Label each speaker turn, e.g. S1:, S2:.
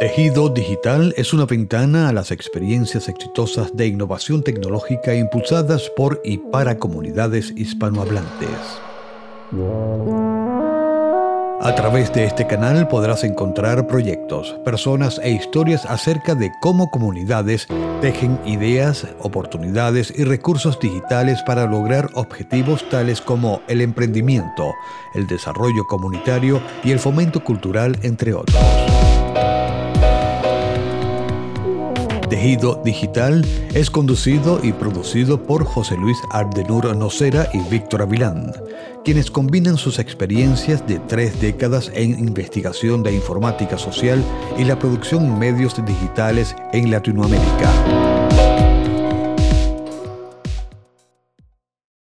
S1: Tejido Digital es una ventana a las experiencias exitosas de innovación tecnológica impulsadas por y para comunidades hispanohablantes. A través de este canal podrás encontrar proyectos, personas e historias acerca de cómo comunidades tejen ideas, oportunidades y recursos digitales para lograr objetivos tales como el emprendimiento, el desarrollo comunitario y el fomento cultural, entre otros. Tejido Digital es conducido y producido por José Luis Ardenur Nocera y Víctor Avilán, quienes combinan sus experiencias de tres décadas en investigación de informática social y la producción en medios digitales en Latinoamérica.